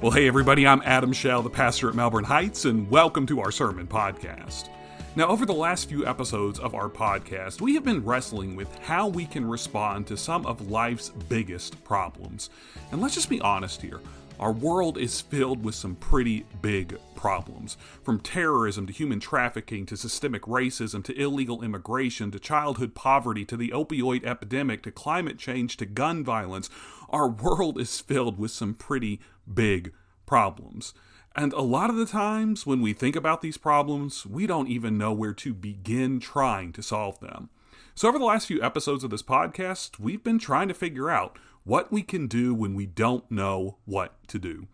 Well, hey, everybody, I'm Adam Shell, the pastor at Melbourne Heights, and welcome to our sermon podcast. Now, over the last few episodes of our podcast, we have been wrestling with how we can respond to some of life's biggest problems. And let's just be honest here our world is filled with some pretty big problems. From terrorism to human trafficking to systemic racism to illegal immigration to childhood poverty to the opioid epidemic to climate change to gun violence, our world is filled with some pretty big problems. And a lot of the times when we think about these problems, we don't even know where to begin trying to solve them. So, over the last few episodes of this podcast, we've been trying to figure out what we can do when we don't know what to do.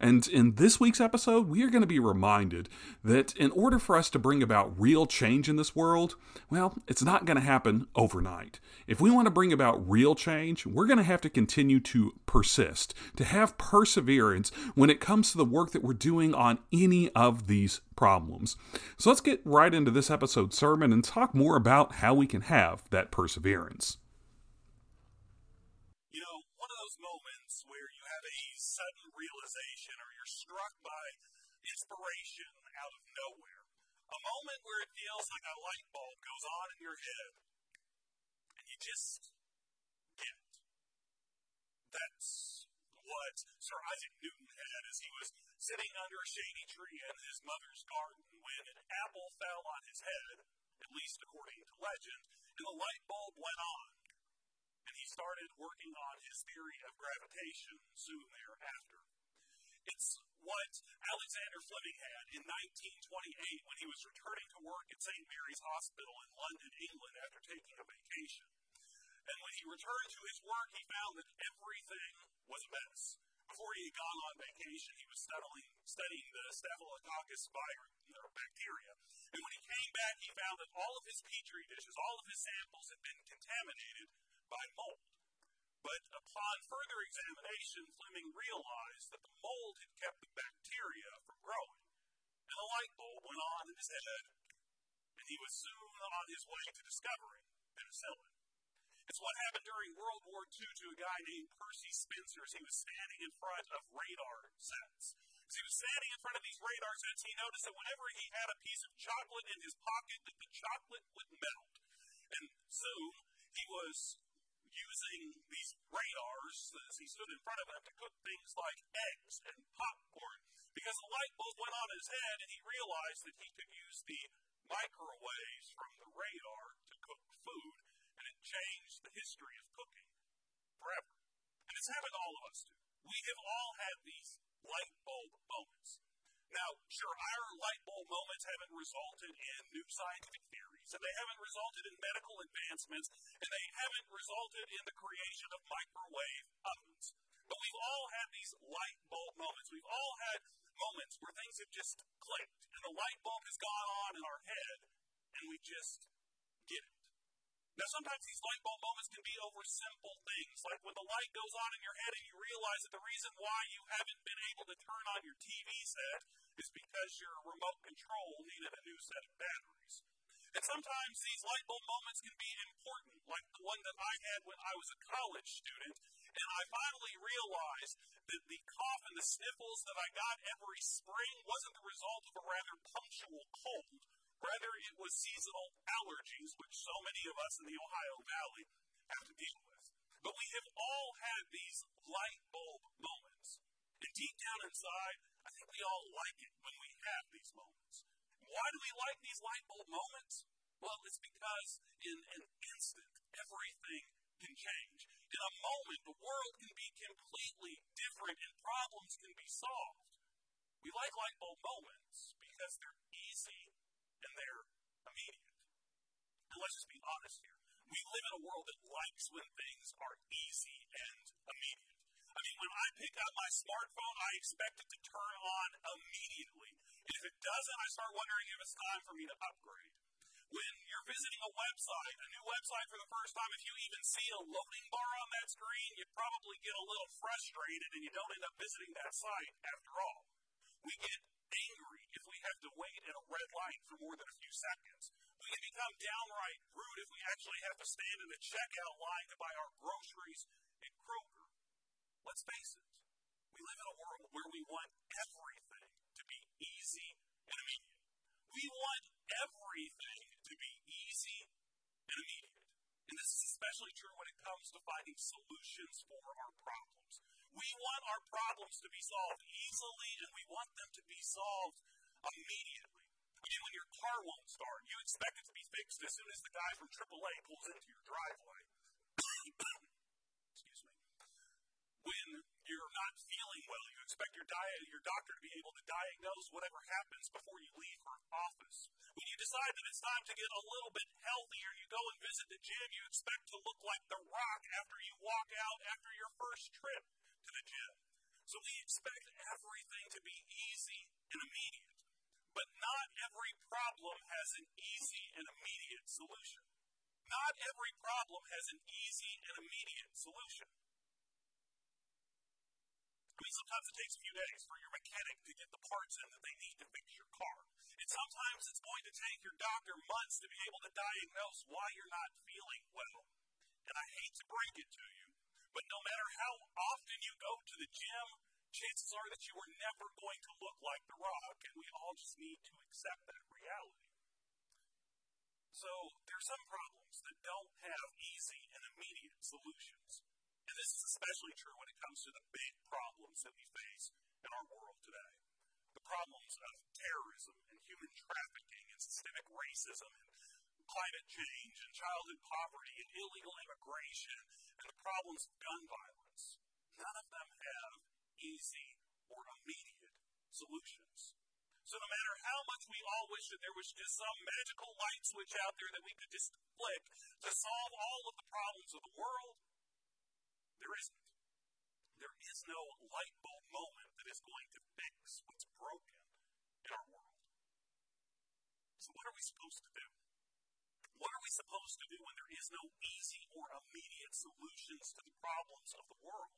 And in this week's episode, we are going to be reminded that in order for us to bring about real change in this world, well, it's not going to happen overnight. If we want to bring about real change, we're going to have to continue to persist, to have perseverance when it comes to the work that we're doing on any of these problems. So let's get right into this episode's sermon and talk more about how we can have that perseverance. struck by inspiration out of nowhere. A moment where it feels like a light bulb goes on in your head and you just get it. That's what Sir Isaac Newton had as he was sitting under a shady tree in his mother's garden when an apple fell on his head, at least according to legend, and the light bulb went on. And he started working on his theory of gravitation soon thereafter. It's what Alexander Fleming had in 1928 when he was returning to work at St. Mary's Hospital in London, England, after taking a vacation. And when he returned to his work, he found that everything was a mess. Before he had gone on vacation, he was studying, studying the Staphylococcus bacteria. And when he came back, he found that all of his petri dishes, all of his samples had been contaminated by mold. But upon further examination, Fleming realized that the mold had kept the bacteria from growing. And a light bulb went on in his head, and he was soon on his way to discovering penicillin. It's what happened during World War II to a guy named Percy Spencer as he was standing in front of radar sets. As he was standing in front of these radar sets, he noticed that whenever he had a piece of chocolate in his pocket, that the chocolate would melt. And soon he was using these radars as he stood in front of them to cook things like eggs and popcorn because a light bulb went on his head and he realized that he could use the microwaves from the radar to cook food and it changed the history of cooking forever. And it's happened to all of us too. We have all had these light bulb moments. Now, sure, our light bulb moments haven't resulted in new scientific and they haven't resulted in medical advancements, and they haven't resulted in the creation of microwave ovens. But we've all had these light bulb moments. We've all had moments where things have just clicked, and the light bulb has gone on in our head, and we just get it. Now, sometimes these light bulb moments can be over simple things, like when the light goes on in your head and you realize that the reason why you haven't been able to turn on your TV set is because your remote control needed a new set of batteries. And sometimes these light bulb moments can be important, like the one that I had when I was a college student, and I finally realized that the cough and the sniffles that I got every spring wasn't the result of a rather punctual cold, Rather, it was seasonal allergies, which so many of us in the Ohio Valley have to deal with. But we have all had these light bulb moments. And deep down inside, I think we all like it when we have these moments. Why do we like these light bulb moments? Well, it's because in an instant, everything can change. In a moment, the world can be completely different and problems can be solved. We like light bulb moments because they're easy and they're immediate. And let's just be honest here. We live in a world that likes when things are easy and immediate. I mean, when I pick up my smartphone, I expect it to turn on immediately. And if it doesn't, I start wondering if it's time for me to upgrade. When you're visiting a website, a new website for the first time, if you even see a loading bar on that screen, you probably get a little frustrated and you don't end up visiting that site after all. We get angry if we have to wait at a red light for more than a few seconds. We can become downright rude if we actually have to stand in a checkout line to buy our groceries at Kroger. Let's face it, We live in a world where we want everything easy and immediate. We want everything to be easy and immediate. And this is especially true when it comes to finding solutions for our problems. We want our problems to be solved easily and we want them to be solved immediately. I mean, when your car won't start, you expect it to be fixed as soon as the guy from AAA pulls into your driveway. Excuse me. When you're not feeling well, expect your, di- your doctor to be able to diagnose whatever happens before you leave her office. When you decide that it's time to get a little bit healthier, you go and visit the gym, you expect to look like The Rock after you walk out after your first trip to the gym. So we expect everything to be easy and immediate. But not every problem has an easy and immediate solution. Not every problem has an easy and immediate solution. Sometimes it takes a few days for your mechanic to get the parts in that they need to fix your car. And sometimes it's going to take your doctor months to be able to diagnose why you're not feeling well. And I hate to break it to you, but no matter how often you go to the gym, chances are that you are never going to look like The Rock, and we all just need to accept that reality. So, there are some problems that don't have easy and immediate solutions. And this is especially true when it comes to the big problems that we face in our world today. The problems of terrorism and human trafficking and systemic racism and climate change and childhood poverty and illegal immigration and the problems of gun violence. None of them have easy or immediate solutions. So no matter how much we all wish that there was just some magical light switch out there that we could just flick to solve all of the problems of the world, there isn't. There is no light bulb moment that is going to fix what's broken in our world. So what are we supposed to do? What are we supposed to do when there is no easy or immediate solutions to the problems of the world?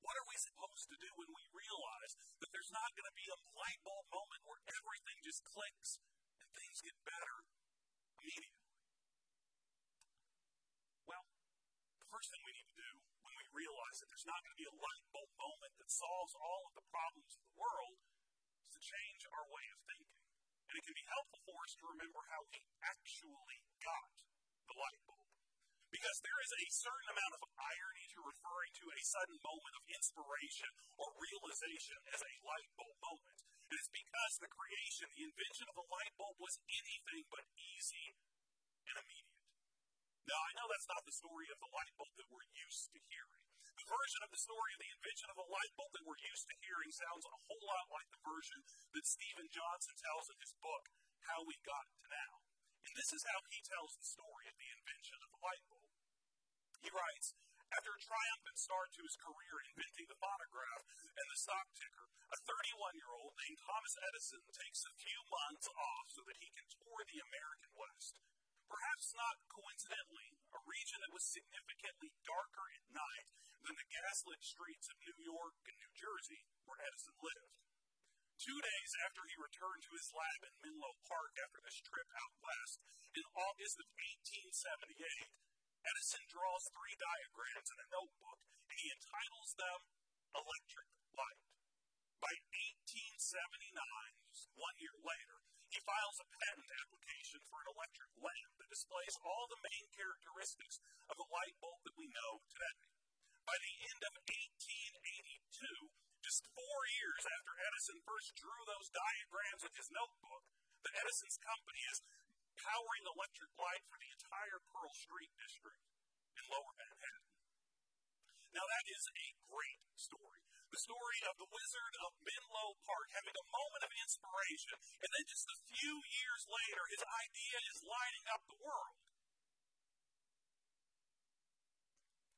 What are we supposed to do when we realize that there's not going to be a light bulb moment where everything just clicks and things get better immediately? Well, the first thing we need we realize that there's not going to be a light bulb moment that solves all of the problems of the world is to change our way of thinking. And it can be helpful for us to remember how we actually got the light bulb. Because there is a certain amount of irony to referring to a sudden moment of inspiration or realization as a light bulb moment. And it's because the creation, the invention of a light bulb was anything but easy and immediate. Now, I know that's not the story of the light bulb that we're used to hearing. The version of the story of the invention of a light bulb that we're used to hearing sounds a whole lot like the version that Steven Johnson tells in his book, How We Got to Now. And this is how he tells the story of the invention of the light bulb. He writes, after a triumphant start to his career inventing the phonograph and the stock ticker, a 31 year old named Thomas Edison takes a few months off so that he can tour the American West. Perhaps not coincidentally, a region that was significantly darker at night than the gaslit streets of New York and New Jersey where Edison lived. Two days after he returned to his lab in Menlo Park after this trip out west, in August of 1878, Edison draws three diagrams in a notebook and he entitles them Electric Light. By 1879, one year later, he files a patent application for an electric lamp that displays all the main characteristics of a light bulb that we know today. By the end of 1882, just four years after Edison first drew those diagrams in his notebook, the Edison's company is powering electric light for the entire Pearl Street district in lower Manhattan. Now, that is a great story. The story of the Wizard of Menlo Park having a moment of inspiration, and then just a few years later, his idea is lighting up the world.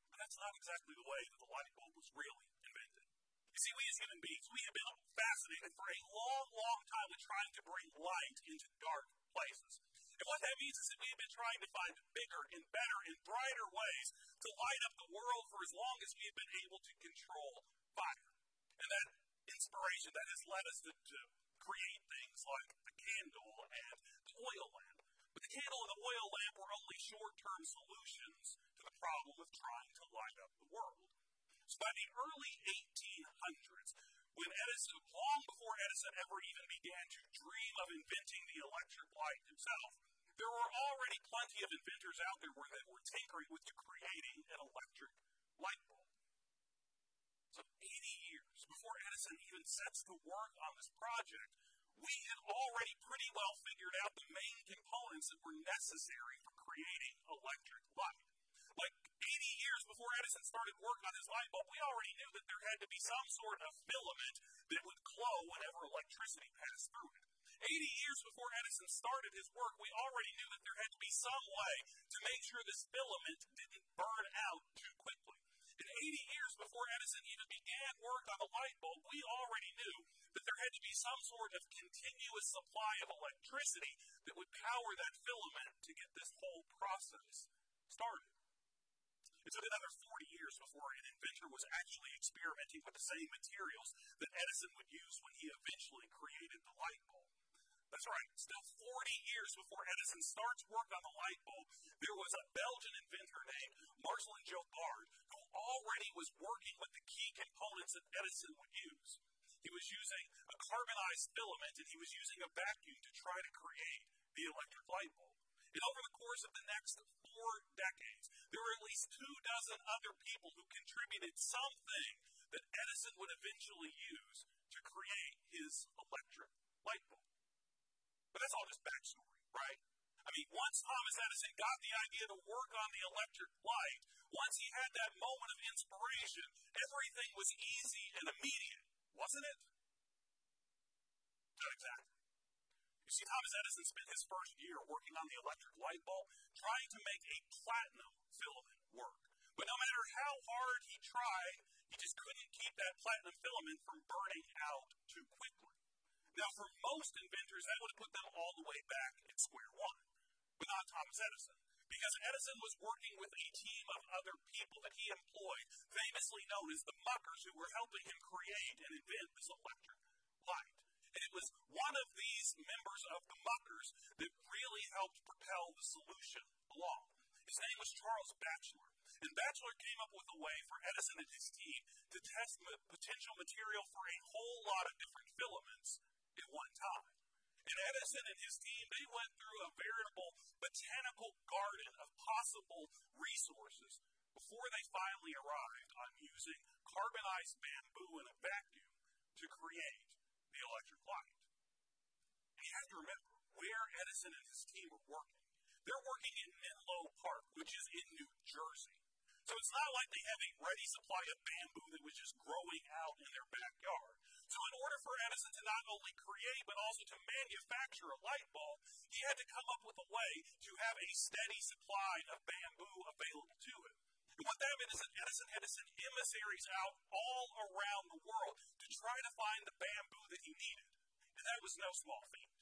But that's not exactly the way that the light bulb was really invented. You see, we as human beings, we have been fascinated for a long, long time with trying to bring light into dark places. And what that means is that we've been trying to find bigger and better and brighter ways to light up the world for as long as we've been able to control fire. And that inspiration that has led us to, to create things like the candle and the oil lamp. But the candle and the oil lamp were only short term solutions to the problem of trying to light up the world. So by the early 1800s, when Edison, long before Edison ever even began to dream of inventing the electric light himself, there were already plenty of inventors out there they were tinkering with creating an electric light bulb. So 80 years before Edison even sets to work on this project, we had already pretty well figured out the main components that were necessary for creating electric light. Like 80 years before Edison started work on his light bulb, we already knew that there had to be some sort of filament that would glow whenever electricity passed through it. 80 years before Edison started his work, we already knew that there had to be some way to make sure this filament didn't burn out too quickly. And 80 years before Edison even began work on the light bulb, we already knew that there had to be some sort of continuous supply of electricity that would power that filament to get this whole process started. It took another 40 years before an inventor was actually experimenting with the same materials that Edison would use when he eventually created the light bulb. That's right. Still 40 years before Edison starts work on the light bulb, there was a Belgian inventor named Marcel Jobard already was working with the key components that Edison would use. He was using a carbonized filament and he was using a vacuum to try to create the electric light bulb. And over the course of the next four decades, there were at least two dozen other people who contributed something that Edison would eventually use to create his electric light bulb. But that's all just backstory, right? I mean, once Thomas Edison got the idea to work on the electric light, once he had that moment of inspiration, everything was easy and immediate, wasn't it? Not exactly. You see, Thomas Edison spent his first year working on the electric light bulb, trying to make a platinum filament work. But no matter how hard he tried, he just couldn't keep that platinum filament from burning out too quickly. Now, for most inventors, that would have put them all the way back at square one, but not Thomas Edison. Because Edison was working with a team of other people that he employed, famously known as the muckers, who were helping him create and invent this electric light. And it was one of these members of the muckers that really helped propel the solution along. His name was Charles Batchelor. And Batchelor came up with a way for Edison and his team to test the potential material for a whole lot of different filaments at one time. And Edison and his team, they went through a veritable botanical garden of possible resources before they finally arrived on using carbonized bamboo in a vacuum to create the electric light. And you have to remember where Edison and his team are working. They're working in Menlo Park, which is in New Jersey. So it's not like they have a ready supply of bamboo that was just growing out in their backyard. So, in order for Edison to not only create but also to manufacture a light bulb, he had to come up with a way to have a steady supply of bamboo available to him. And what that meant is that Edison had to send emissaries out all around the world to try to find the bamboo that he needed. And that was no small feat.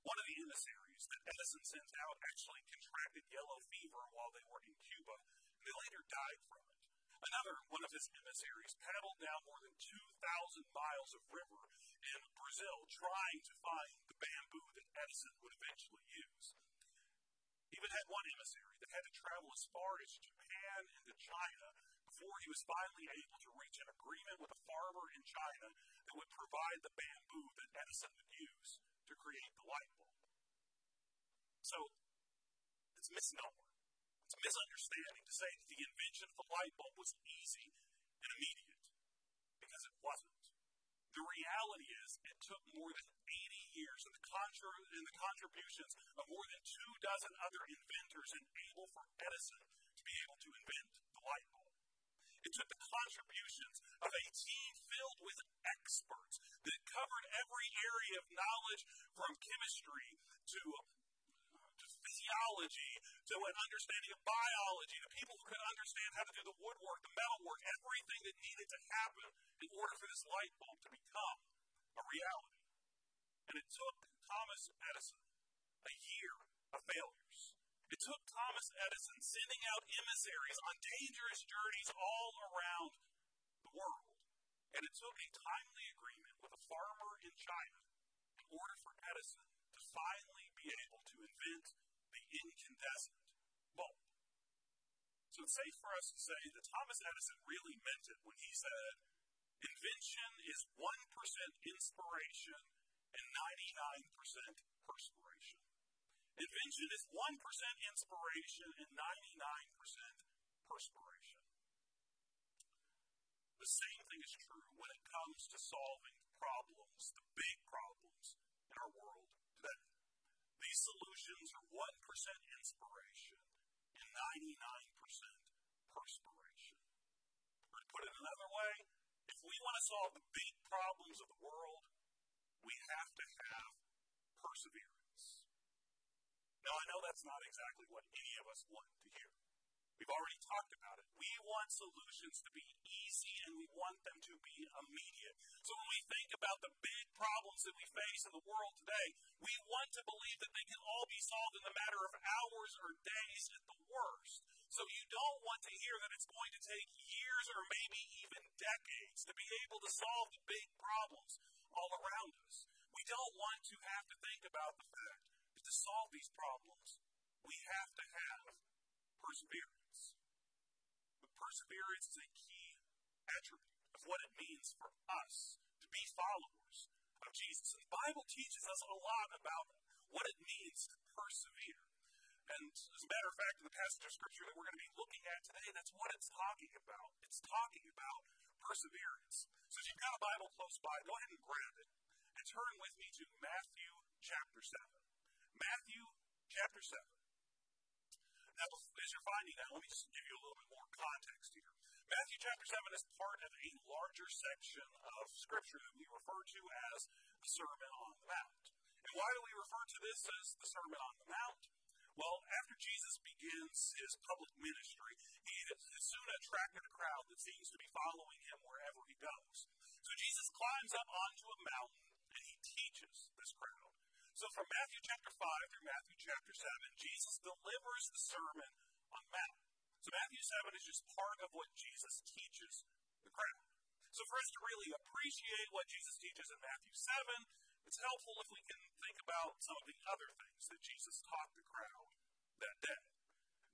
One of the emissaries that Edison sent out actually contracted yellow fever while they were in Cuba, and they later died from it. Another one of his emissaries paddled down more than 2,000 miles of river in Brazil trying to find the bamboo that Edison would eventually use. He even had one emissary that had to travel as far as Japan and to China before he was finally able to reach an agreement with a farmer in China that would provide the bamboo that Edison would use to create the light bulb. So, it's misnomer misunderstanding to say that the invention of the light bulb was easy and immediate, because it wasn't. The reality is, it took more than 80 years and the, contra- and the contributions of more than two dozen other inventors enabled for Edison to be able to invent the light bulb. It took the contributions of a team filled with experts that covered every area of knowledge from chemistry to physiology, to an understanding of biology, to people who could understand how to do the woodwork, the metalwork, everything that needed to happen in order for this light bulb to become a reality. And it took Thomas Edison a year of failures. It took Thomas Edison sending out emissaries on dangerous journeys all around the world. And it took a timely agreement with a farmer in China in order for Edison to finally be able to invent incandescent bulb. So it's safe for us to say that Thomas Edison really meant it when he said, Invention is 1% inspiration and 99% perspiration. Invention is 1% inspiration and 99% perspiration. The same thing is true when it comes to solving problems, the big problems in our world today. Solutions are 1% inspiration and 99% perspiration. Or to put it another way, if we want to solve the big problems of the world, we have to have perseverance. Now, I know that's not exactly what any of us want to hear. We've already talked about it. We want solutions to be easy and we want them to be immediate. So when we think about the big problems that we face in the world today, we want to believe that they can all be solved in a matter of hours or days at the worst. So you don't want to hear that it's going to take years or maybe even decades to be able to solve the big problems all around us. We don't want to have to think about the fact that to solve these problems, we have to have perseverance perseverance is a key attribute of what it means for us to be followers of Jesus. And the Bible teaches us a lot about what it means to persevere. And as a matter of fact, in the passage of Scripture that we're going to be looking at today, that's what it's talking about. It's talking about perseverance. So if you've got a Bible close by, go ahead and grab it and turn with me to Matthew chapter 7. Matthew chapter 7. Now, as you're finding that, let me just give you a little bit more context here. Matthew chapter 7 is part of a larger section of Scripture that we refer to as the Sermon on the Mount. And why do we refer to this as the Sermon on the Mount? Well, after Jesus begins his public ministry, he has soon attracted a crowd that seems to be following him wherever he goes. So Jesus climbs up onto a mountain and he teaches this crowd. So from Matthew chapter 5 through Matthew chapter 7, Jesus delivers the Sermon on Mount. So Matthew 7 is just part of what Jesus teaches the crowd. So for us to really appreciate what Jesus teaches in Matthew 7, it's helpful if we can think about some of the other things that Jesus taught the crowd that day.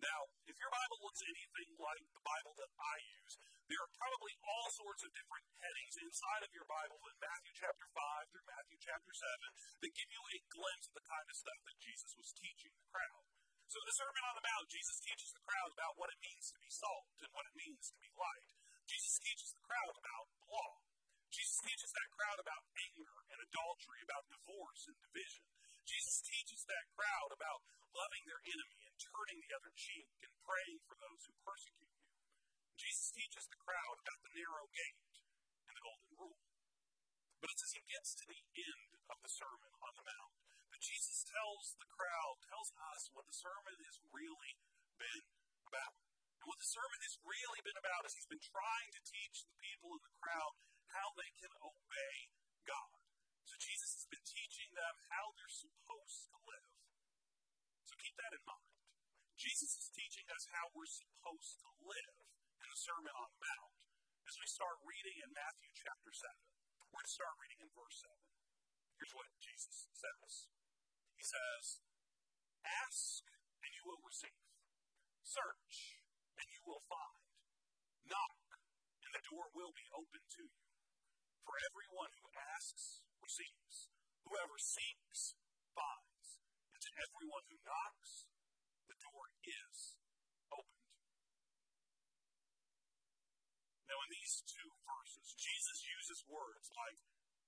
Now, if your Bible looks anything like the Bible that I use, there are probably all sorts of different headings inside of your Bible in Matthew chapter 5 through Matthew chapter 7 that give you a glimpse of the kind of stuff that Jesus was teaching the crowd. So, in the Sermon on the Mount, Jesus teaches the crowd about what it means to be salt and what it means to be light. Jesus teaches the crowd about the law. Jesus teaches that crowd about anger and adultery, about divorce and division. Jesus teaches that crowd about loving their enemy and turning the other cheek and praying for those who persecute you. Jesus teaches the crowd about the narrow gate and the golden rule. But it's as he gets to the end of the Sermon on the Mount that Jesus tells the crowd, tells us what the sermon has really been about. And what the sermon has really been about is he's been trying to teach the people in the crowd how they can obey God. So Jesus has been teaching them how they're supposed to live. So keep that in mind. Jesus is teaching us how we're supposed to live in the Sermon on the Mount as we start reading in Matthew chapter 7. We're going to start reading in verse 7. Here's what Jesus says He says, Ask and you will receive, search and you will find, knock and the door will be open to you. For everyone who asks receives, whoever seeks finds, and to everyone who knocks, the door is opened. Now, in these two verses, Jesus uses words like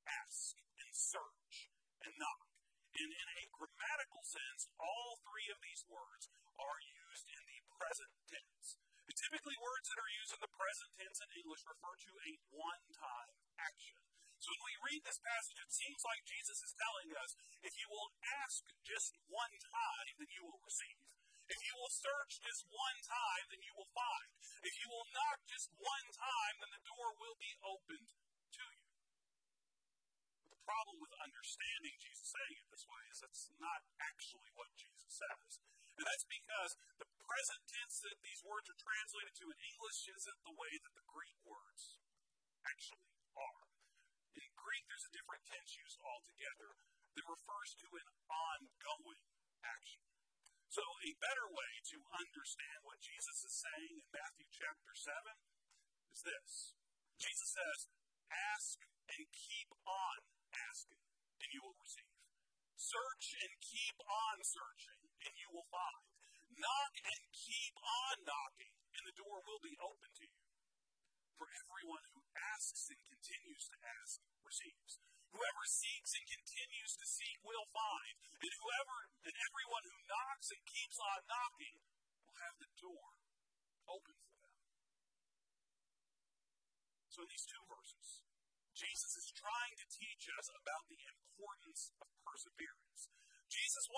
ask and search and knock. And in a grammatical sense, all three of these words are used in the present tense. Typically, words that are used in the present tense in English refer to a one time action. So when we read this passage, it seems like Jesus is telling us if you will ask just one time, then you will receive. If you will search just one time, then you will find. If you will knock just one time, then the door will be opened to you. But the problem with understanding Jesus saying it this way is that's not actually what Jesus says. And that's because the present tense that these words are translated to in English isn't the way that the Greek words actually are. In Greek, there's a different tense used altogether that refers to an ongoing. So, a better way to understand what Jesus is saying in Matthew chapter 7 is this Jesus says, Ask and keep on asking, and you will receive. Search and keep on searching, and you will find. Knock and keep on knocking, and the door will be open to you. For everyone who asks and continues to ask receives. Whoever seeks and continues to seek will find, and whoever and everyone who knocks and keeps on knocking will have the door open for them. So in these two verses, Jesus is trying to teach us about the importance of perseverance.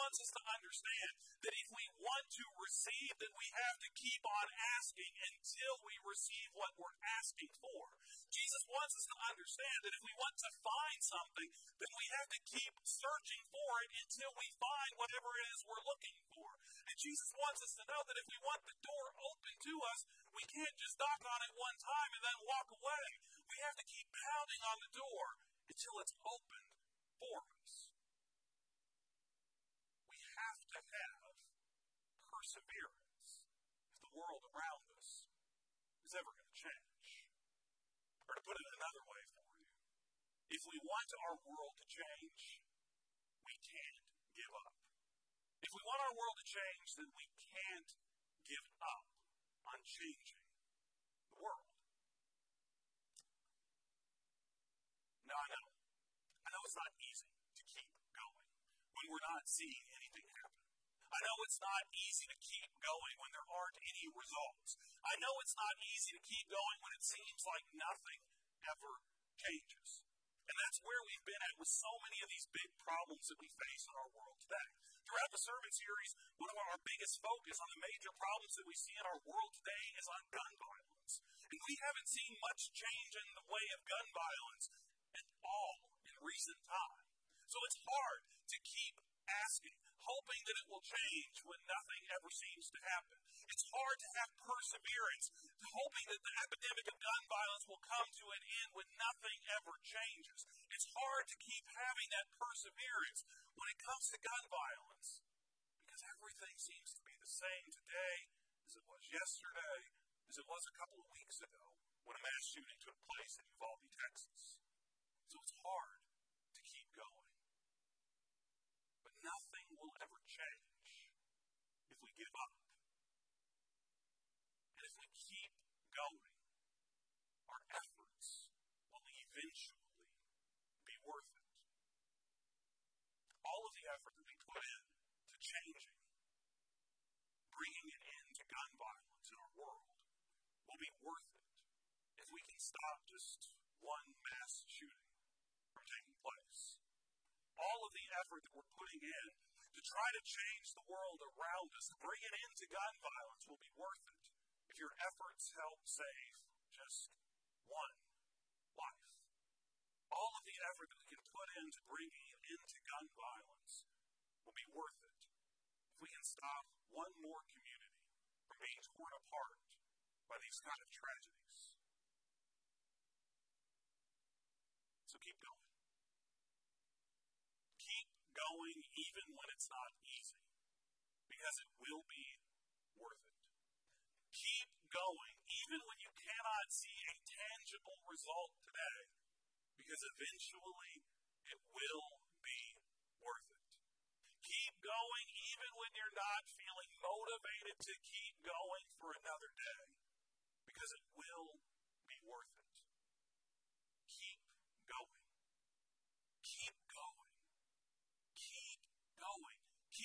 Wants us to understand that if we want to receive, then we have to keep on asking until we receive what we're asking for. Jesus wants us to understand that if we want to find something, then we have to keep searching for it until we find whatever it is we're looking for. And Jesus wants us to know that if we want the door open to us, we can't just knock on it one time and then walk away. We have to keep pounding on the door until it's opened for us to have perseverance if the world around us is ever going to change. Or to put it another way for you, if we want our world to change, we can't give up. If we want our world to change, then we can't give up on changing the world. Now, I know. I know it's not easy to keep going when we're not seeing. I know it's not easy to keep going when there aren't any results. I know it's not easy to keep going when it seems like nothing ever changes. And that's where we've been at with so many of these big problems that we face in our world today. Throughout the sermon series, one of our biggest focus on the major problems that we see in our world today is on gun violence. And we haven't seen much change in the way of gun violence at all in recent time. So it's hard to keep asking, hoping that it will change when nothing ever seems to happen. It's hard to have perseverance, hoping that the epidemic of gun violence will come to an end when nothing ever changes. It's hard to keep having that perseverance when it comes to gun violence because everything seems to be the same today as it was yesterday, as it was a couple of weeks ago when a mass shooting took place in Uvalde, Texas. So it's hard to keep going nothing will ever change if we give up. And if we keep going, our efforts will eventually be worth it. All of the effort that we put in to changing, bringing an end to gun violence in our world, will be worth it if we can stop just one mass shooting from taking place all of the effort that we're putting in to try to change the world around us, to bring it into gun violence, will be worth it if your efforts help save just one life. All of the effort that we can put into bringing into gun violence will be worth it if we can stop one more community from being torn apart by these kind of tragedies. So keep going going even when it's not easy, because it will be worth it. Keep going even when you cannot see a tangible result today, because eventually it will be worth it. Keep going even when you're not feeling motivated to keep going for another day, because it will be worth it. Keep going.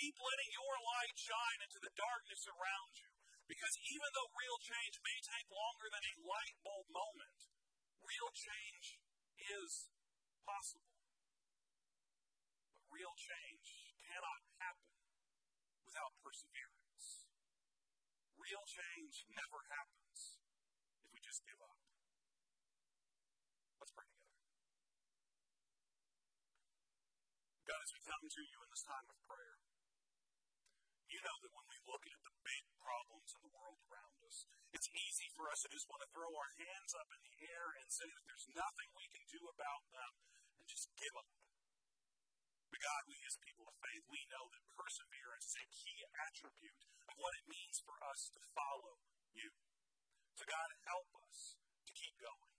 Keep letting your light shine into the darkness around you. Because even though real change may take longer than a light bulb moment, real change is possible. But real change cannot happen without perseverance. Real change never happens if we just give up. Let's pray together. God, as we come to you in this time of prayer, you know that when we look at the big problems in the world around us, it's easy for us to just want to throw our hands up in the air and say that there's nothing we can do about them and just give up. But God, we as people of faith, we know that perseverance is a key attribute of what it means for us to follow you. So God, help us to keep going.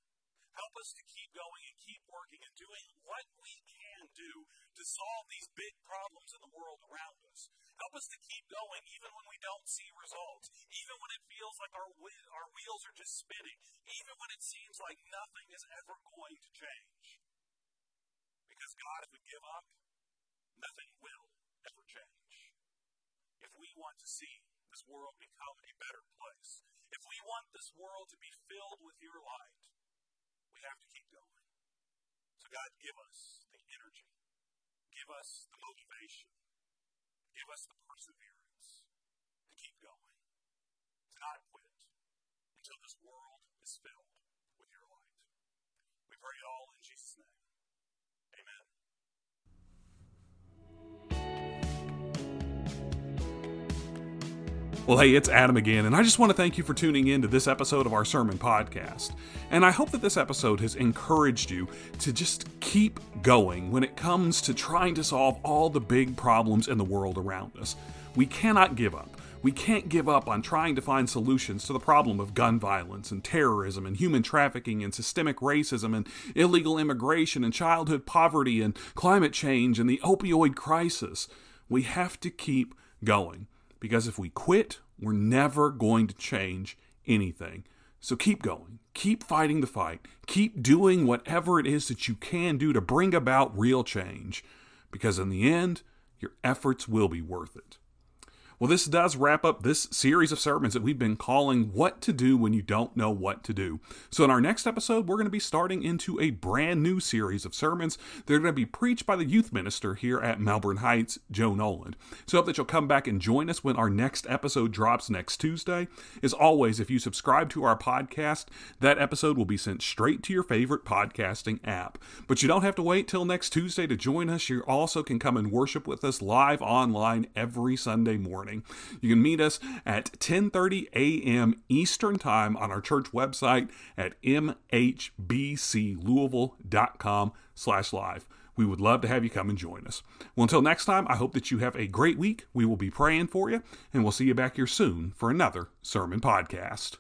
Help us to keep going and keep working and doing what we can do to solve these big problems in the world around us. Help us to keep going even when we don't see results, even when it feels like our, our wheels are just spinning, even when it seems like nothing is ever going to change. Because, God, if we give up, nothing will ever change. If we want to see this world become a better place, if we want this world to be filled with your light, we have to keep going. So, God, give us the energy, give us the motivation, give us the perseverance to keep going, to not quit until this world is filled with your light. We pray it all in Jesus' name. Well, hey, it's Adam again, and I just want to thank you for tuning in to this episode of our sermon podcast. And I hope that this episode has encouraged you to just keep going when it comes to trying to solve all the big problems in the world around us. We cannot give up. We can't give up on trying to find solutions to the problem of gun violence and terrorism and human trafficking and systemic racism and illegal immigration and childhood poverty and climate change and the opioid crisis. We have to keep going. Because if we quit, we're never going to change anything. So keep going. Keep fighting the fight. Keep doing whatever it is that you can do to bring about real change. Because in the end, your efforts will be worth it. Well, this does wrap up this series of sermons that we've been calling What to Do When You Don't Know What to Do. So, in our next episode, we're going to be starting into a brand new series of sermons. They're going to be preached by the youth minister here at Melbourne Heights, Joe Noland. So, hope that you'll come back and join us when our next episode drops next Tuesday. As always, if you subscribe to our podcast, that episode will be sent straight to your favorite podcasting app. But you don't have to wait till next Tuesday to join us. You also can come and worship with us live online every Sunday morning morning. You can meet us at 10:30 a.m. Eastern Time on our church website at mhbclouisville.com/live. We would love to have you come and join us. Well, until next time, I hope that you have a great week. We will be praying for you, and we'll see you back here soon for another sermon podcast.